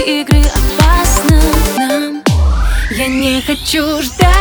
игры опасно нам. Я не хочу ждать.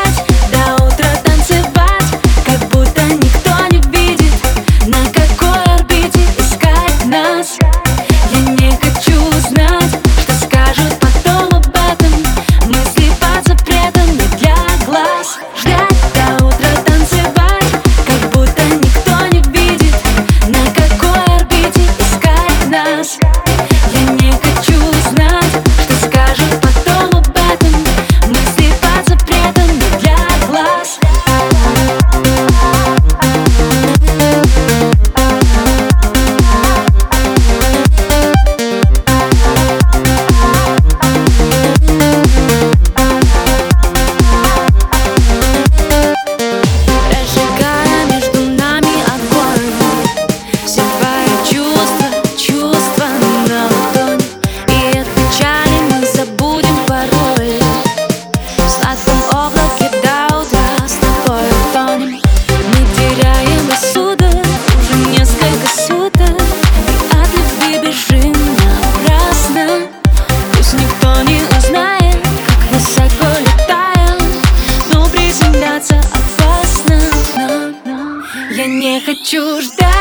Хочу ждать